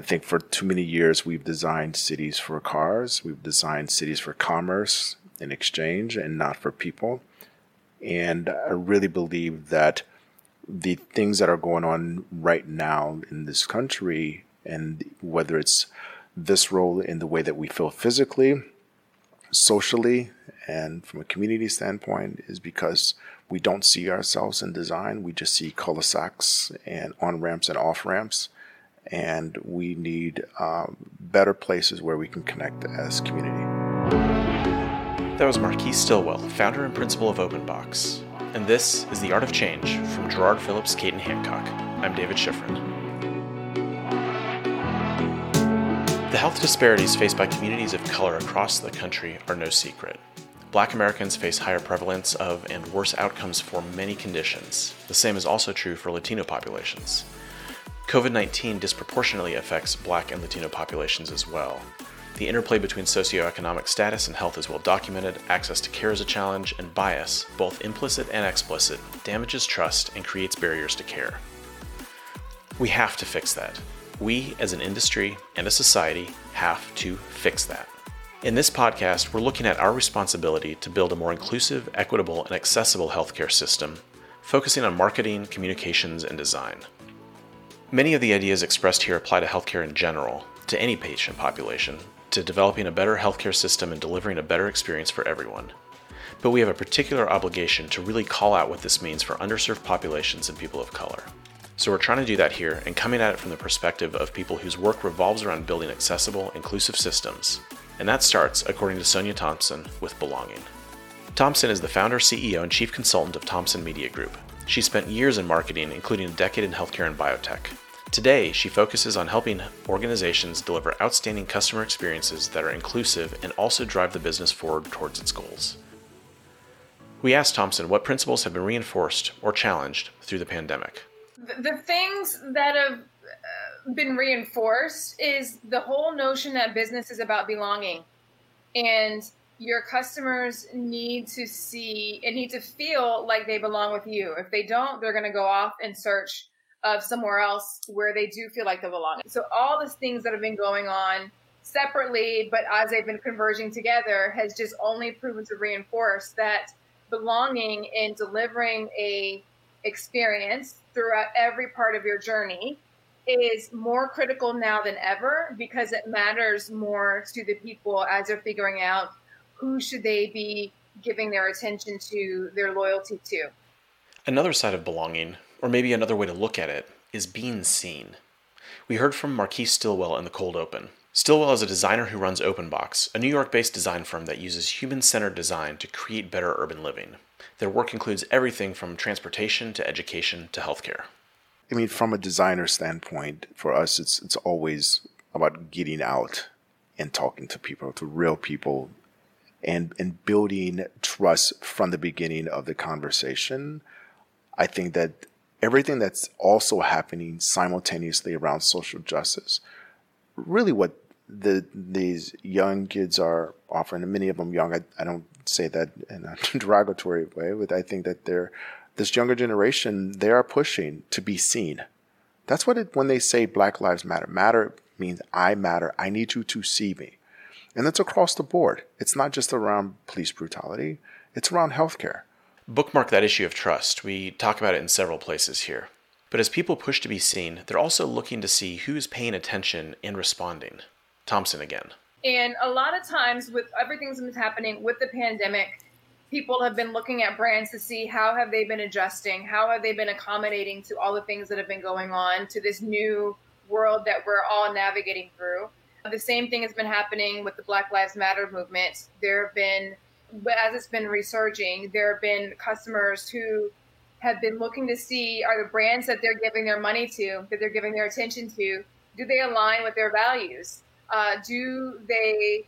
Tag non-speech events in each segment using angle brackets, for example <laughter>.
I think for too many years we've designed cities for cars, we've designed cities for commerce and exchange and not for people. And I really believe that the things that are going on right now in this country, and whether it's this role in the way that we feel physically, socially, and from a community standpoint, is because we don't see ourselves in design. We just see cul-de-sacs and on ramps and off ramps. And we need um, better places where we can connect as community. That was Marquis Stillwell, founder and principal of OpenBox. And this is The Art of Change from Jarrard Phillips Cate & Hancock. I'm David Schifrin. The health disparities faced by communities of color across the country are no secret. Black Americans face higher prevalence of and worse outcomes for many conditions. The same is also true for Latino populations. COVID 19 disproportionately affects Black and Latino populations as well. The interplay between socioeconomic status and health is well documented, access to care is a challenge, and bias, both implicit and explicit, damages trust and creates barriers to care. We have to fix that. We, as an industry and a society, have to fix that. In this podcast, we're looking at our responsibility to build a more inclusive, equitable, and accessible healthcare system, focusing on marketing, communications, and design. Many of the ideas expressed here apply to healthcare in general, to any patient population, to developing a better healthcare system and delivering a better experience for everyone. But we have a particular obligation to really call out what this means for underserved populations and people of color. So we're trying to do that here and coming at it from the perspective of people whose work revolves around building accessible, inclusive systems and that starts, according to Sonia Thompson, with belonging. Thompson is the founder, CEO, and chief consultant of Thompson Media Group. She spent years in marketing, including a decade in healthcare and biotech. Today, she focuses on helping organizations deliver outstanding customer experiences that are inclusive and also drive the business forward towards its goals. We asked Thompson what principles have been reinforced or challenged through the pandemic. The things that have uh, been reinforced is the whole notion that business is about belonging and your customers need to see and need to feel like they belong with you if they don't they're going to go off and search of somewhere else where they do feel like they belong so all these things that have been going on separately but as they've been converging together has just only proven to reinforce that belonging in delivering a experience throughout every part of your journey is more critical now than ever because it matters more to the people as they're figuring out who should they be giving their attention to, their loyalty to. Another side of belonging, or maybe another way to look at it, is being seen. We heard from Marquis Stillwell in the cold open. Stillwell is a designer who runs OpenBox, a New York based design firm that uses human centered design to create better urban living. Their work includes everything from transportation to education to healthcare. I mean, from a designer standpoint, for us, it's it's always about getting out and talking to people, to real people, and and building trust from the beginning of the conversation. I think that everything that's also happening simultaneously around social justice, really, what the these young kids are offering, and many of them young. I, I don't say that in a <laughs> derogatory way, but I think that they're this younger generation, they are pushing to be seen. That's what it, when they say Black Lives Matter, matter means I matter. I need you to see me. And that's across the board. It's not just around police brutality, it's around healthcare. Bookmark that issue of trust. We talk about it in several places here. But as people push to be seen, they're also looking to see who's paying attention and responding. Thompson again. And a lot of times, with everything that's happening with the pandemic, people have been looking at brands to see how have they been adjusting how have they been accommodating to all the things that have been going on to this new world that we're all navigating through the same thing has been happening with the black lives matter movement there have been as it's been resurging there have been customers who have been looking to see are the brands that they're giving their money to that they're giving their attention to do they align with their values uh, do they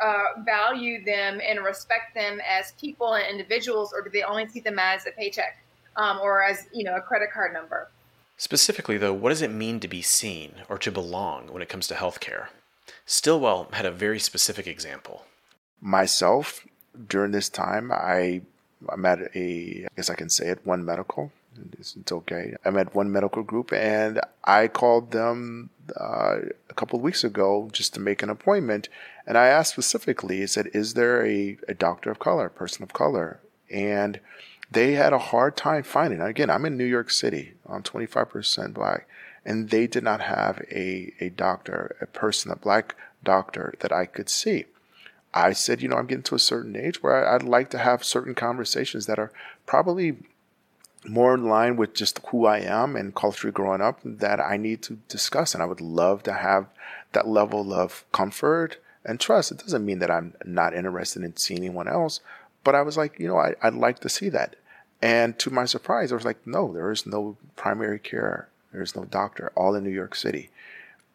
uh, value them and respect them as people and individuals, or do they only see them as a paycheck um, or as you know a credit card number? Specifically, though, what does it mean to be seen or to belong when it comes to healthcare? Stillwell had a very specific example. Myself, during this time, I I'm at a I guess I can say it One Medical It's, it's okay. I'm at one medical group, and I called them uh, a couple of weeks ago just to make an appointment. And I asked specifically, I said, Is there a, a doctor of color, person of color? And they had a hard time finding. Again, I'm in New York City. I'm 25% black. And they did not have a, a doctor, a person, a black doctor that I could see. I said, you know, I'm getting to a certain age where I'd like to have certain conversations that are probably more in line with just who I am and culture growing up that I need to discuss. And I would love to have that level of comfort and trust. It doesn't mean that I'm not interested in seeing anyone else, but I was like, you know, I, would like to see that. And to my surprise, I was like, no, there is no primary care. There's no doctor, all in New York City.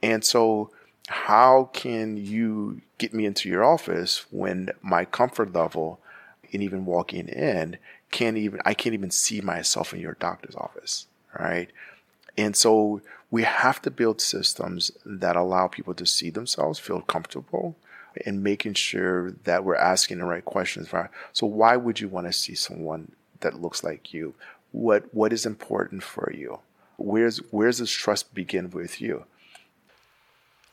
And so, how can you get me into your office when my comfort level and even walking in can't even I can't even see myself in your doctor's office, right? And so we have to build systems that allow people to see themselves, feel comfortable, and making sure that we're asking the right questions. So why would you want to see someone that looks like you? What what is important for you? Where's where's this trust begin with you?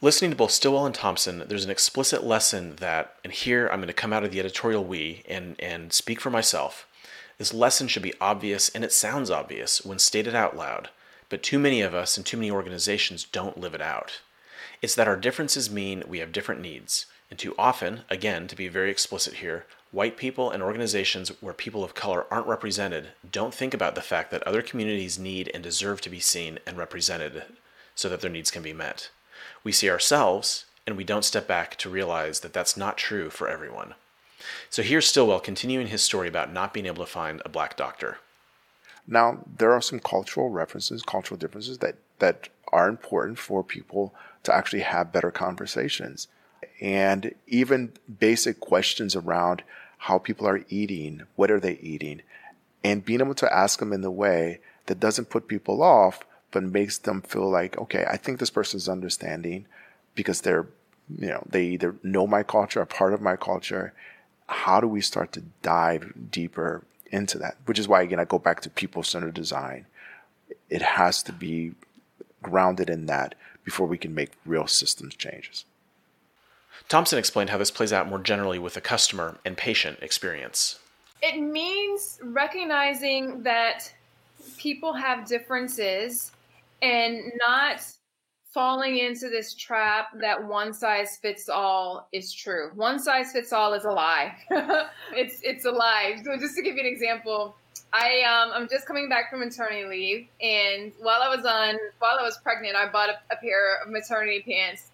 Listening to both Stillwell and Thompson, there's an explicit lesson that, and here I'm going to come out of the editorial we and, and speak for myself. This lesson should be obvious, and it sounds obvious when stated out loud, but too many of us and too many organizations don't live it out. It's that our differences mean we have different needs, and too often, again, to be very explicit here, white people and organizations where people of color aren't represented don't think about the fact that other communities need and deserve to be seen and represented so that their needs can be met. We see ourselves, and we don't step back to realize that that's not true for everyone. So here's Stillwell continuing his story about not being able to find a black doctor. Now, there are some cultural references, cultural differences that, that are important for people to actually have better conversations. And even basic questions around how people are eating, what are they eating, and being able to ask them in the way that doesn't put people off, but makes them feel like, okay, I think this person's understanding because they're, you know, they either know my culture, are part of my culture, how do we start to dive deeper into that? Which is why, again, I go back to people centered design. It has to be grounded in that before we can make real systems changes. Thompson explained how this plays out more generally with the customer and patient experience. It means recognizing that people have differences and not falling into this trap that one size fits all is true. One size fits all is a lie. <laughs> it's it's a lie. So just to give you an example, I um I'm just coming back from maternity leave, and while I was on while I was pregnant, I bought a, a pair of maternity pants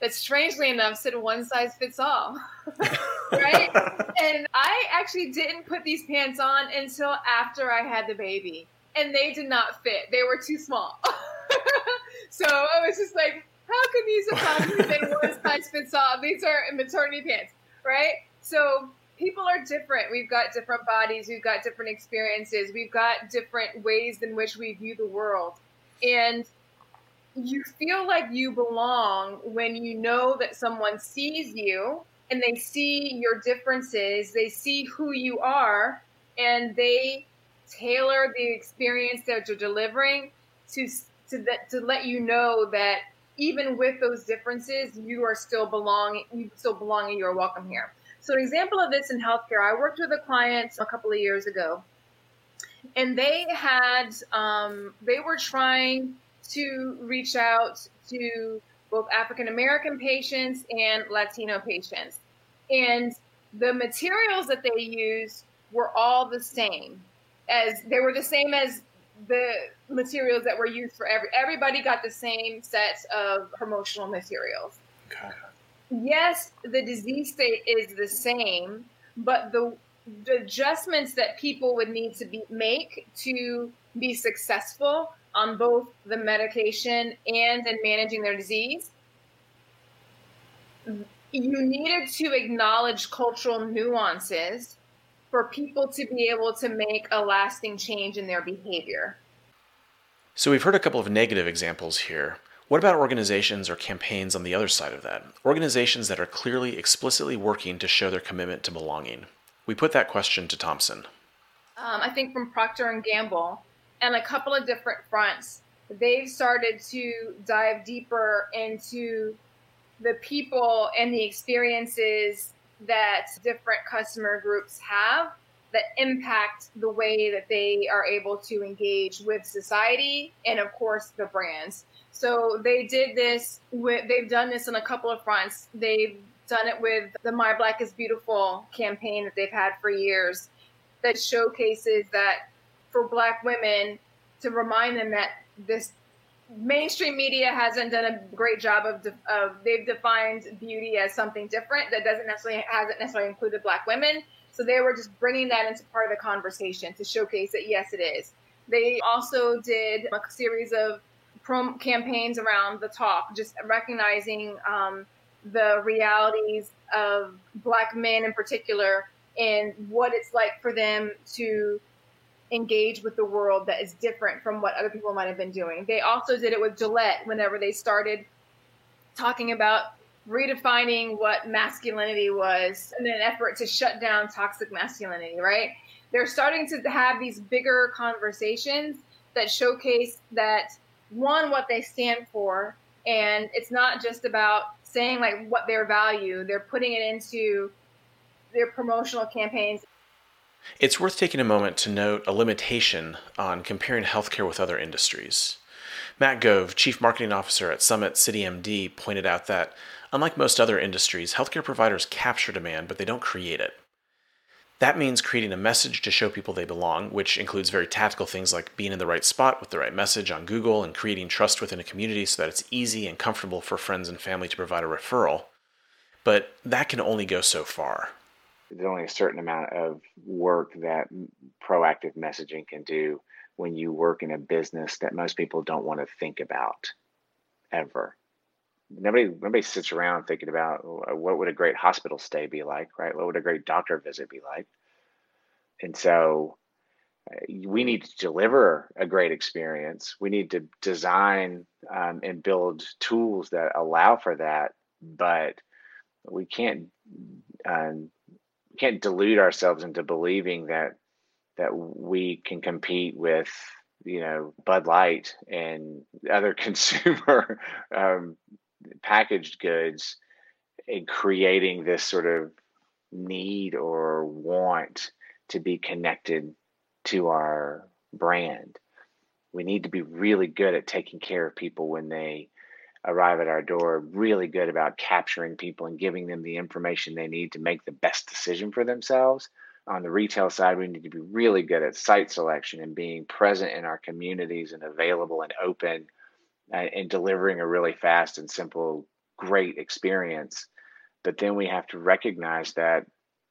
that strangely enough said one size fits all. <laughs> right? <laughs> and I actually didn't put these pants on until after I had the baby. And they did not fit. They were too small. <laughs> So I was just like, how can these possibly say one size fits all? These are maternity pants, right? So people are different. We've got different bodies. We've got different experiences. We've got different ways in which we view the world. And you feel like you belong when you know that someone sees you and they see your differences, they see who you are, and they tailor the experience that you're delivering to to that to let you know that even with those differences, you are still belong. You still belong, and you are welcome here. So, an example of this in healthcare, I worked with a client a couple of years ago, and they had um, they were trying to reach out to both African American patients and Latino patients, and the materials that they used were all the same as they were the same as the materials that were used for every everybody got the same set of promotional materials. Okay. Yes, the disease state is the same, but the, the adjustments that people would need to be, make to be successful on both the medication and in managing their disease, you needed to acknowledge cultural nuances for people to be able to make a lasting change in their behavior. So we've heard a couple of negative examples here. What about organizations or campaigns on the other side of that? Organizations that are clearly, explicitly working to show their commitment to belonging. We put that question to Thompson. Um, I think from Procter and Gamble, and a couple of different fronts. They've started to dive deeper into the people and the experiences that different customer groups have that impact the way that they are able to engage with society and of course the brands. So they did this with they've done this on a couple of fronts. They've done it with the my black is beautiful campaign that they've had for years that showcases that for black women to remind them that this mainstream media hasn't done a great job of, de- of they've defined beauty as something different that doesn't necessarily hasn't necessarily included black women so they were just bringing that into part of the conversation to showcase that yes, it is. They also did a series of prom campaigns around the talk, just recognizing um, the realities of Black men in particular and what it's like for them to engage with the world that is different from what other people might have been doing. They also did it with Gillette whenever they started talking about redefining what masculinity was in an effort to shut down toxic masculinity, right? They're starting to have these bigger conversations that showcase that one, what they stand for, and it's not just about saying like what their value, they're putting it into their promotional campaigns. It's worth taking a moment to note a limitation on comparing healthcare with other industries. Matt Gove, Chief Marketing Officer at Summit CityMD, pointed out that Unlike most other industries, healthcare providers capture demand, but they don't create it. That means creating a message to show people they belong, which includes very tactical things like being in the right spot with the right message on Google and creating trust within a community so that it's easy and comfortable for friends and family to provide a referral. But that can only go so far. There's only a certain amount of work that proactive messaging can do when you work in a business that most people don't want to think about ever nobody nobody sits around thinking about what would a great hospital stay be like, right? What would a great doctor visit be like? And so uh, we need to deliver a great experience. We need to design um, and build tools that allow for that, but we can't um, can't delude ourselves into believing that that we can compete with you know Bud Light and other <laughs> consumer um, packaged goods in creating this sort of need or want to be connected to our brand. We need to be really good at taking care of people when they arrive at our door, really good about capturing people and giving them the information they need to make the best decision for themselves. On the retail side, we need to be really good at site selection and being present in our communities and available and open uh, and delivering a really fast and simple, great experience. But then we have to recognize that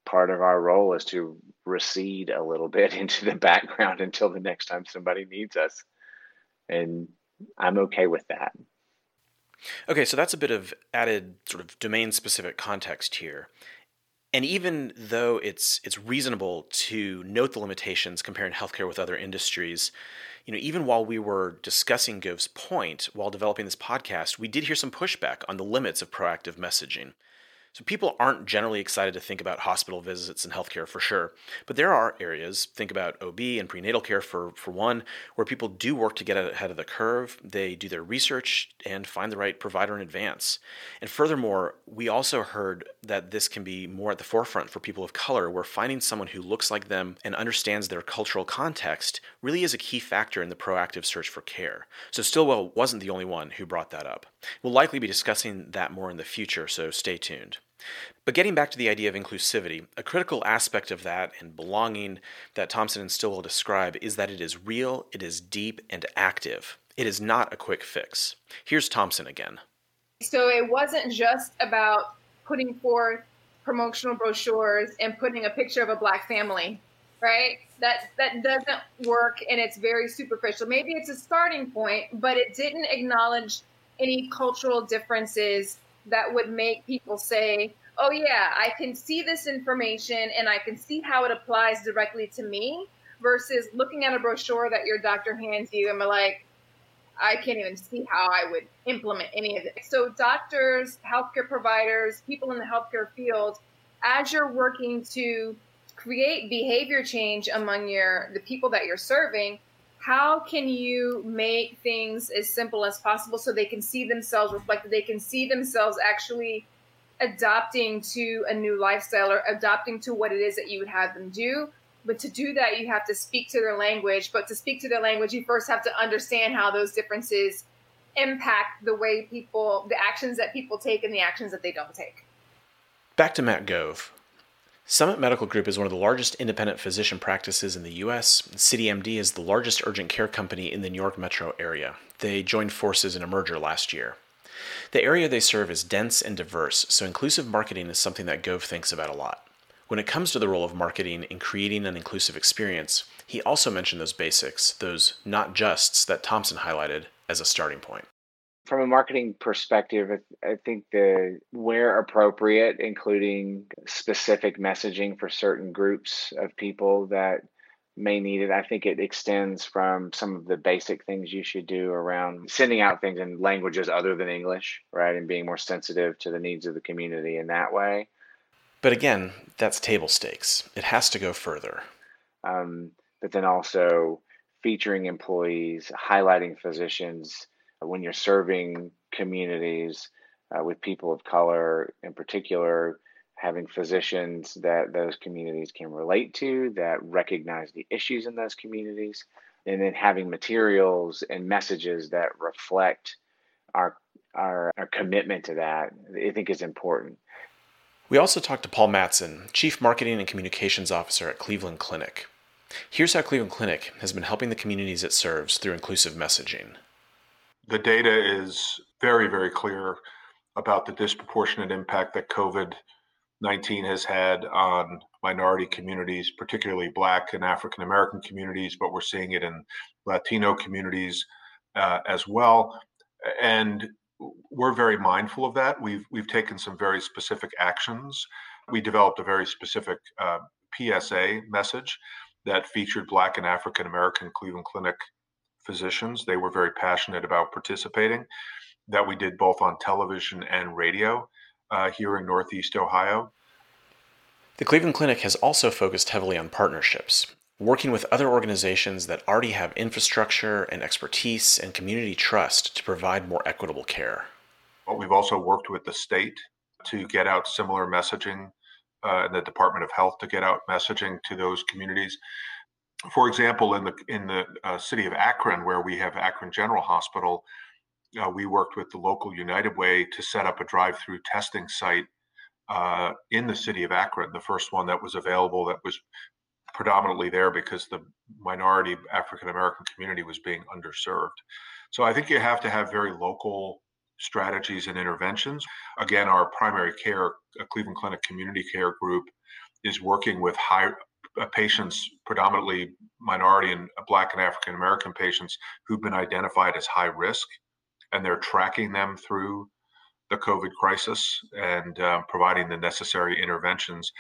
part of our role is to recede a little <laughs> bit into the background until the next time somebody needs us. And I'm okay with that. Okay, so that's a bit of added sort of domain specific context here. And even though it's it's reasonable to note the limitations comparing healthcare with other industries, you know, even while we were discussing Gove's point while developing this podcast, we did hear some pushback on the limits of proactive messaging. So people aren't generally excited to think about hospital visits and healthcare for sure. But there are areas, think about OB and prenatal care for, for one, where people do work to get ahead of the curve. They do their research and find the right provider in advance. And furthermore, we also heard that this can be more at the forefront for people of color, where finding someone who looks like them and understands their cultural context really is a key factor in the proactive search for care. So Stillwell wasn't the only one who brought that up. We'll likely be discussing that more in the future, so stay tuned. But getting back to the idea of inclusivity, a critical aspect of that and belonging that Thompson and Stillwell describe is that it is real, it is deep, and active. It is not a quick fix. Here's Thompson again. So it wasn't just about putting forth promotional brochures and putting a picture of a black family, right? That that doesn't work and it's very superficial. Maybe it's a starting point, but it didn't acknowledge any cultural differences that would make people say, oh, yeah, I can see this information and I can see how it applies directly to me versus looking at a brochure that your doctor hands you and be like, I can't even see how I would implement any of it. So, doctors, healthcare providers, people in the healthcare field, as you're working to create behavior change among your the people that you're serving, how can you make things as simple as possible so they can see themselves reflected? They can see themselves actually adopting to a new lifestyle or adopting to what it is that you would have them do. But to do that you have to speak to their language. But to speak to their language you first have to understand how those differences impact the way people the actions that people take and the actions that they don't take. Back to matt gove Summit Medical Group is one of the largest independent physician practices in the U.S. CityMD is the largest urgent care company in the New York metro area. They joined forces in a merger last year. The area they serve is dense and diverse, so inclusive marketing is something that Gove thinks about a lot. When it comes to the role of marketing in creating an inclusive experience, he also mentioned those basics, those not justs that Thompson highlighted as a starting point from a marketing perspective, I think the where appropriate, including specific messaging for certain groups of people that may need it. I think it extends from some of the basic things you should do around sending out things in languages other than English, right? And being more sensitive to the needs of the community in that way. But again, that's table stakes. It has to go further. Um, but then also featuring employees, highlighting physicians, when you're serving communities uh, with people of color in particular, having physicians that those communities can relate to, that recognize the issues in those communities, and then having materials and messages that reflect our our, our commitment to that, I think is important. We also talked to Paul Matsen, Chief Marketing and Communications Officer at Cleveland Clinic. Here's how Cleveland Clinic has been helping the communities it serves through inclusive messaging the data is very, very clear about the disproportionate impact that COVID 19 has had on minority communities, particularly Black and African American communities, but we're seeing it in Latino communities uh, as well. And we're very mindful of that. We've we've taken some very specific actions. We developed a very specific uh, PSA message that featured Black and African American Cleveland Clinic physicians. They were very passionate about participating. That we did both on television and radio uh, here in Northeast Ohio. The Cleveland Clinic has also focused heavily on partnerships, working with other organizations that already have infrastructure and expertise and community trust to provide more equitable care. But we've also worked with the state to get out similar messaging, uh, and the Department of Health to get out messaging to those communities for example, in the in the uh, city of Akron, where we have Akron General Hospital, uh, we worked with the local United Way to set up a drive-through testing site uh, in the city of Akron, the first one that was available that was predominantly there because the minority African American community was being underserved. So I think you have to have very local strategies and interventions. Again, our primary care, uh, Cleveland Clinic Community Care Group, is working with high patients, predominantly minority and uh, Black and African American patients, who've been identified as high risk, and they're tracking them through the COVID crisis and uh, providing the necessary interventions.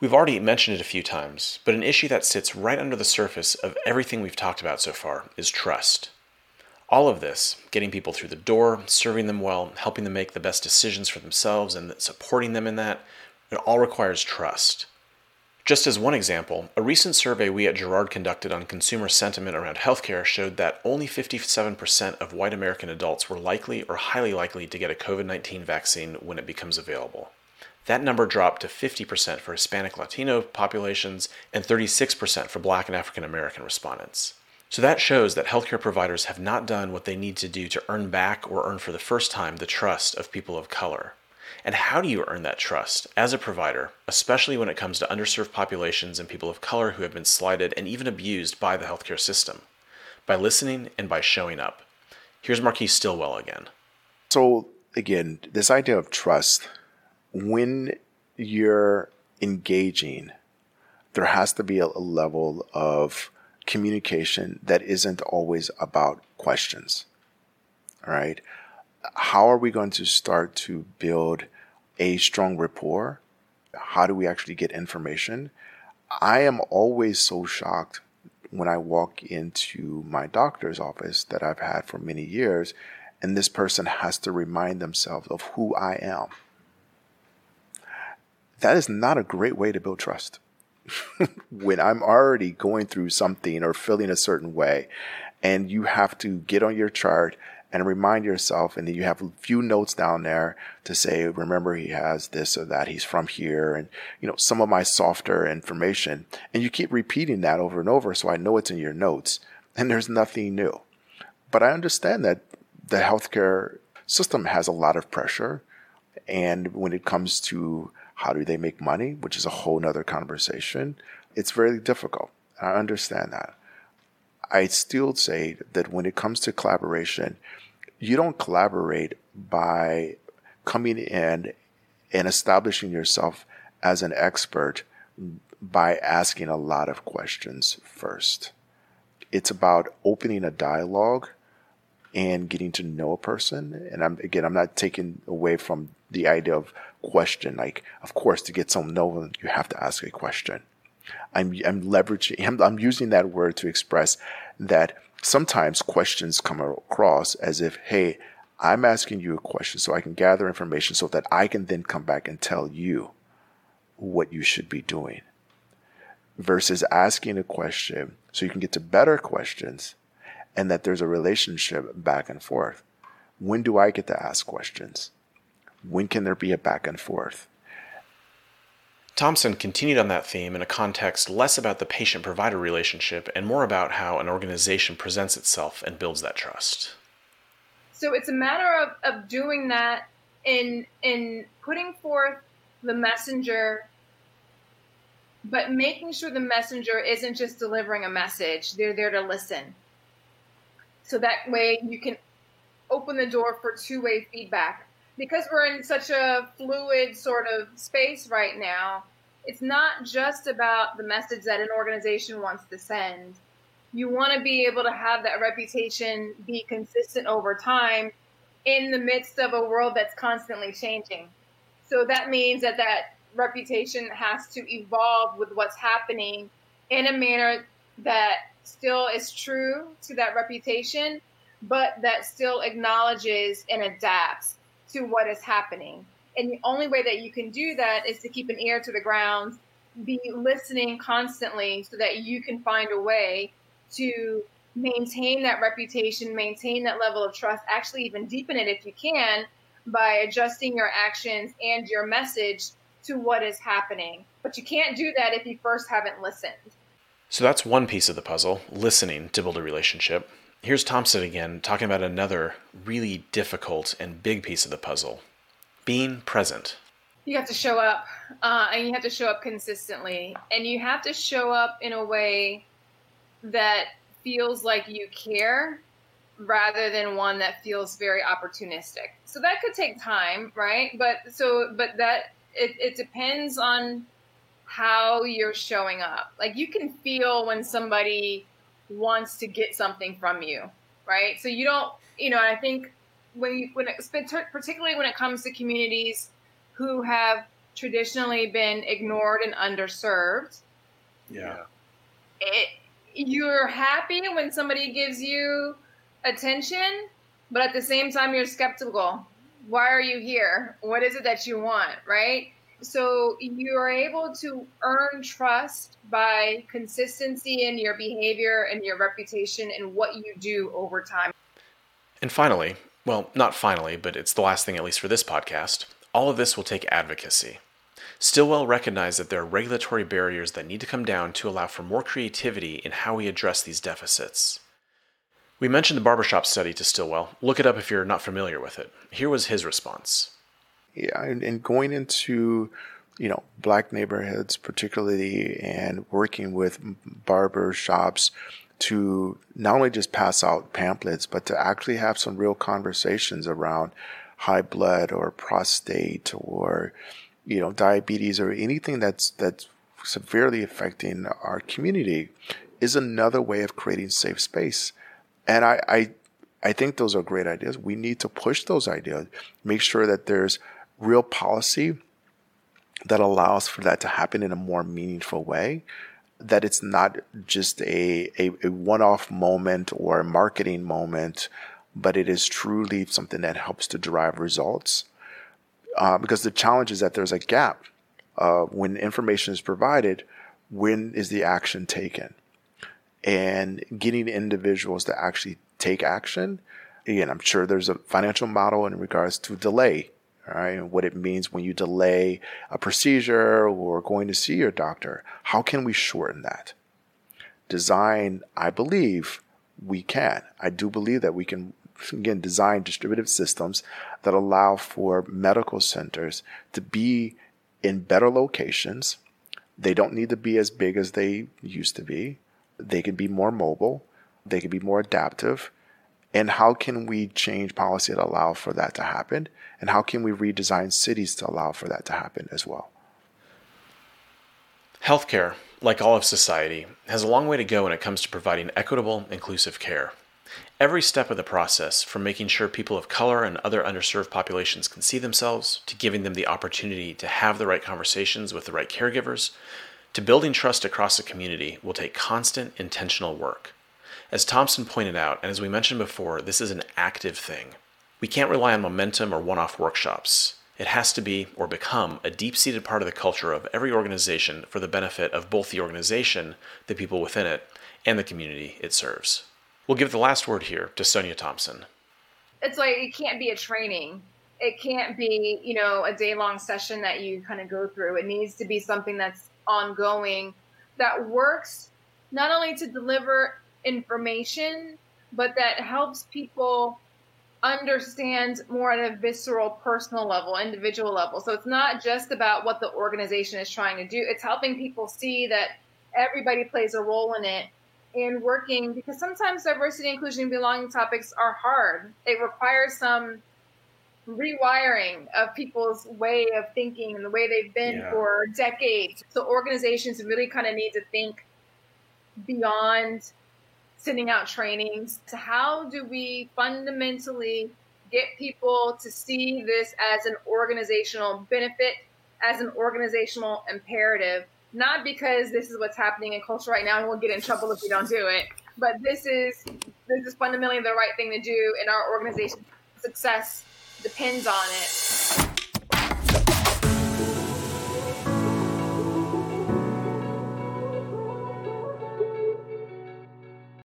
We've already mentioned it a few times, but an issue that sits right under the surface of everything we've talked about so far is trust. All of this, getting people through the door, serving them well, helping them make the best decisions for themselves, and supporting them in that, it all requires trust. Just as one example, a recent survey we at Jarrard conducted on consumer sentiment around healthcare showed that only 57% of white American adults were likely or highly likely to get a COVID 19 vaccine when it becomes available. That number dropped to 50% for Hispanic Latino populations and 36% for Black and African American respondents. So that shows that healthcare providers have not done what they need to do to earn back or earn for the first time the trust of people of color. And how do you earn that trust as a provider, especially when it comes to underserved populations and people of color who have been slighted and even abused by the healthcare system? By listening and by showing up. Here's Marquis Stillwell again. So, again, this idea of trust, when you're engaging, there has to be a level of communication that isn't always about questions. All right. How are we going to start to build a strong rapport? How do we actually get information? I am always so shocked when I walk into my doctor's office that I've had for many years, and this person has to remind themselves of who I am. That is not a great way to build trust. <laughs> when I'm already going through something or feeling a certain way, and you have to get on your chart and remind yourself, and then you have a few notes down there to say, remember he has this or that, he's from here, and you know some of my softer information, and you keep repeating that over and over, so I know it's in your notes, and there's nothing new. But I understand that the healthcare system has a lot of pressure, and when it comes to how do they make money, which is a whole nother conversation, it's very difficult. I understand that. I still say that when it comes to collaboration, you don't collaborate by coming in and establishing yourself as an expert by asking a lot of questions first. It's about opening a dialogue and getting to know a person. And I'm again, I'm not taking away from the idea of question. Like, of course, to get someone to know you have to ask a question. I'm I'm leveraging. I'm, I'm using that word to express that sometimes questions come across as if, hey, I'm asking you a question so I can gather information so that I can then come back and tell you what you should be doing. Versus asking a question so you can get to better questions and that there's a relationship back and forth. When do I get to ask questions? When can there be a back and forth? Thompson continued on that theme in a context less about the patient provider relationship and more about how an organization presents itself and builds that trust. So it's a matter of, of doing that in in putting forth the messenger but making sure the messenger isn't just delivering a message. They're there to listen. So that way you can open the door for two-way feedback because we're in such a fluid sort of space right now, it's not just about the message that an organization wants to send. You want to be able to have that reputation be consistent over time in the midst of a world that's constantly changing. So that means that that reputation has to evolve with what's happening in a manner that still is true to that reputation, but that still acknowledges and adapts to what is happening. And the only way that you can do that is to keep an ear to the ground, be listening constantly so that you can find a way to maintain that reputation, maintain that level of trust, actually even deepen it if you can by adjusting your actions and your message to what is happening. But you can't do that if you first haven't listened. So that's one piece of the puzzle, listening to build a relationship. Here's Thompson again talking about another really difficult and big piece of the puzzle being present. You have to show up, uh, and you have to show up consistently, and you have to show up in a way that feels like you care rather than one that feels very opportunistic. So that could take time, right? But so, but that it, it depends on how you're showing up. Like you can feel when somebody wants to get something from you, right? So you don't, you know, I think when you, when it, particularly when it comes to communities who have traditionally been ignored and underserved. Yeah. It, you're happy when somebody gives you attention, but at the same time you're skeptical. Why are you here? What is it that you want, right? So you are able to earn trust by consistency in your behavior and your reputation and what you do over time. And finally, well, not finally, but it's the last thing, at least for this podcast, all of this will take advocacy. Stillwell recognized that there are regulatory barriers that need to come down to allow for more creativity in how we address these deficits. We mentioned the barbershop study to Stillwell. Look it up if you're not familiar with it. Here was his response and, and going into you know black neighborhoods particularly and working with barber shops to not only just pass out pamphlets but to actually have some real conversations around high blood or prostate or you know diabetes or anything that's that's severely affecting our community is another way of creating safe space and I, I I think those are great ideas. We need to push those ideas, make sure that there's real policy that allows for that to happen in a more meaningful way that it's not just a, a, a one-off moment or a marketing moment but it is truly something that helps to drive results uh, because the challenge is that there's a gap uh, when information is provided when is the action taken? And getting individuals to actually take action. Again, I'm sure there's a financial model in regards to delay, right, and what it means when you delay a procedure or going to see your doctor. How can we shorten that? Design, I believe we can. I do believe that we can again design distributive systems that allow for medical centers to be in better locations. They don't need to be as big as they used to be. They can be more mobile. They can be more adaptive. And how can we change policy to allow for that to happen? And how can we redesign cities to allow for that to happen as well? Healthcare, like all of society, has a long way to go when it comes to providing equitable, inclusive care. Every step of the process, from making sure people of color and other underserved populations can see themselves, to giving them the opportunity to have the right conversations with the right caregivers, to building trust across the community, will take constant, intentional work. As Thompson pointed out, and as we mentioned before, this is an active thing. We can't rely on momentum or one off workshops. It has to be or become a deep seated part of the culture of every organization for the benefit of both the organization, the people within it, and the community it serves. We'll give the last word here to Sonia Thompson. It's like it can't be a training. It can't be, you know, a day long session that you kind of go through. It needs to be something that's ongoing that works not only to deliver information, but that helps people understand more at a visceral, personal level, individual level. So it's not just about what the organization is trying to do, it's helping people see that everybody plays a role in it in working because sometimes diversity, inclusion, and belonging topics are hard. It requires some rewiring of people's way of thinking and the way they've been yeah. for decades. So organizations really kind of need to think beyond sending out trainings to how do we fundamentally get people to see this as an organizational benefit, as an organizational imperative, not because this is what's happening in culture right now and we'll get in trouble if we don't do it, but this is this is fundamentally the right thing to do in our organization. Success depends on it.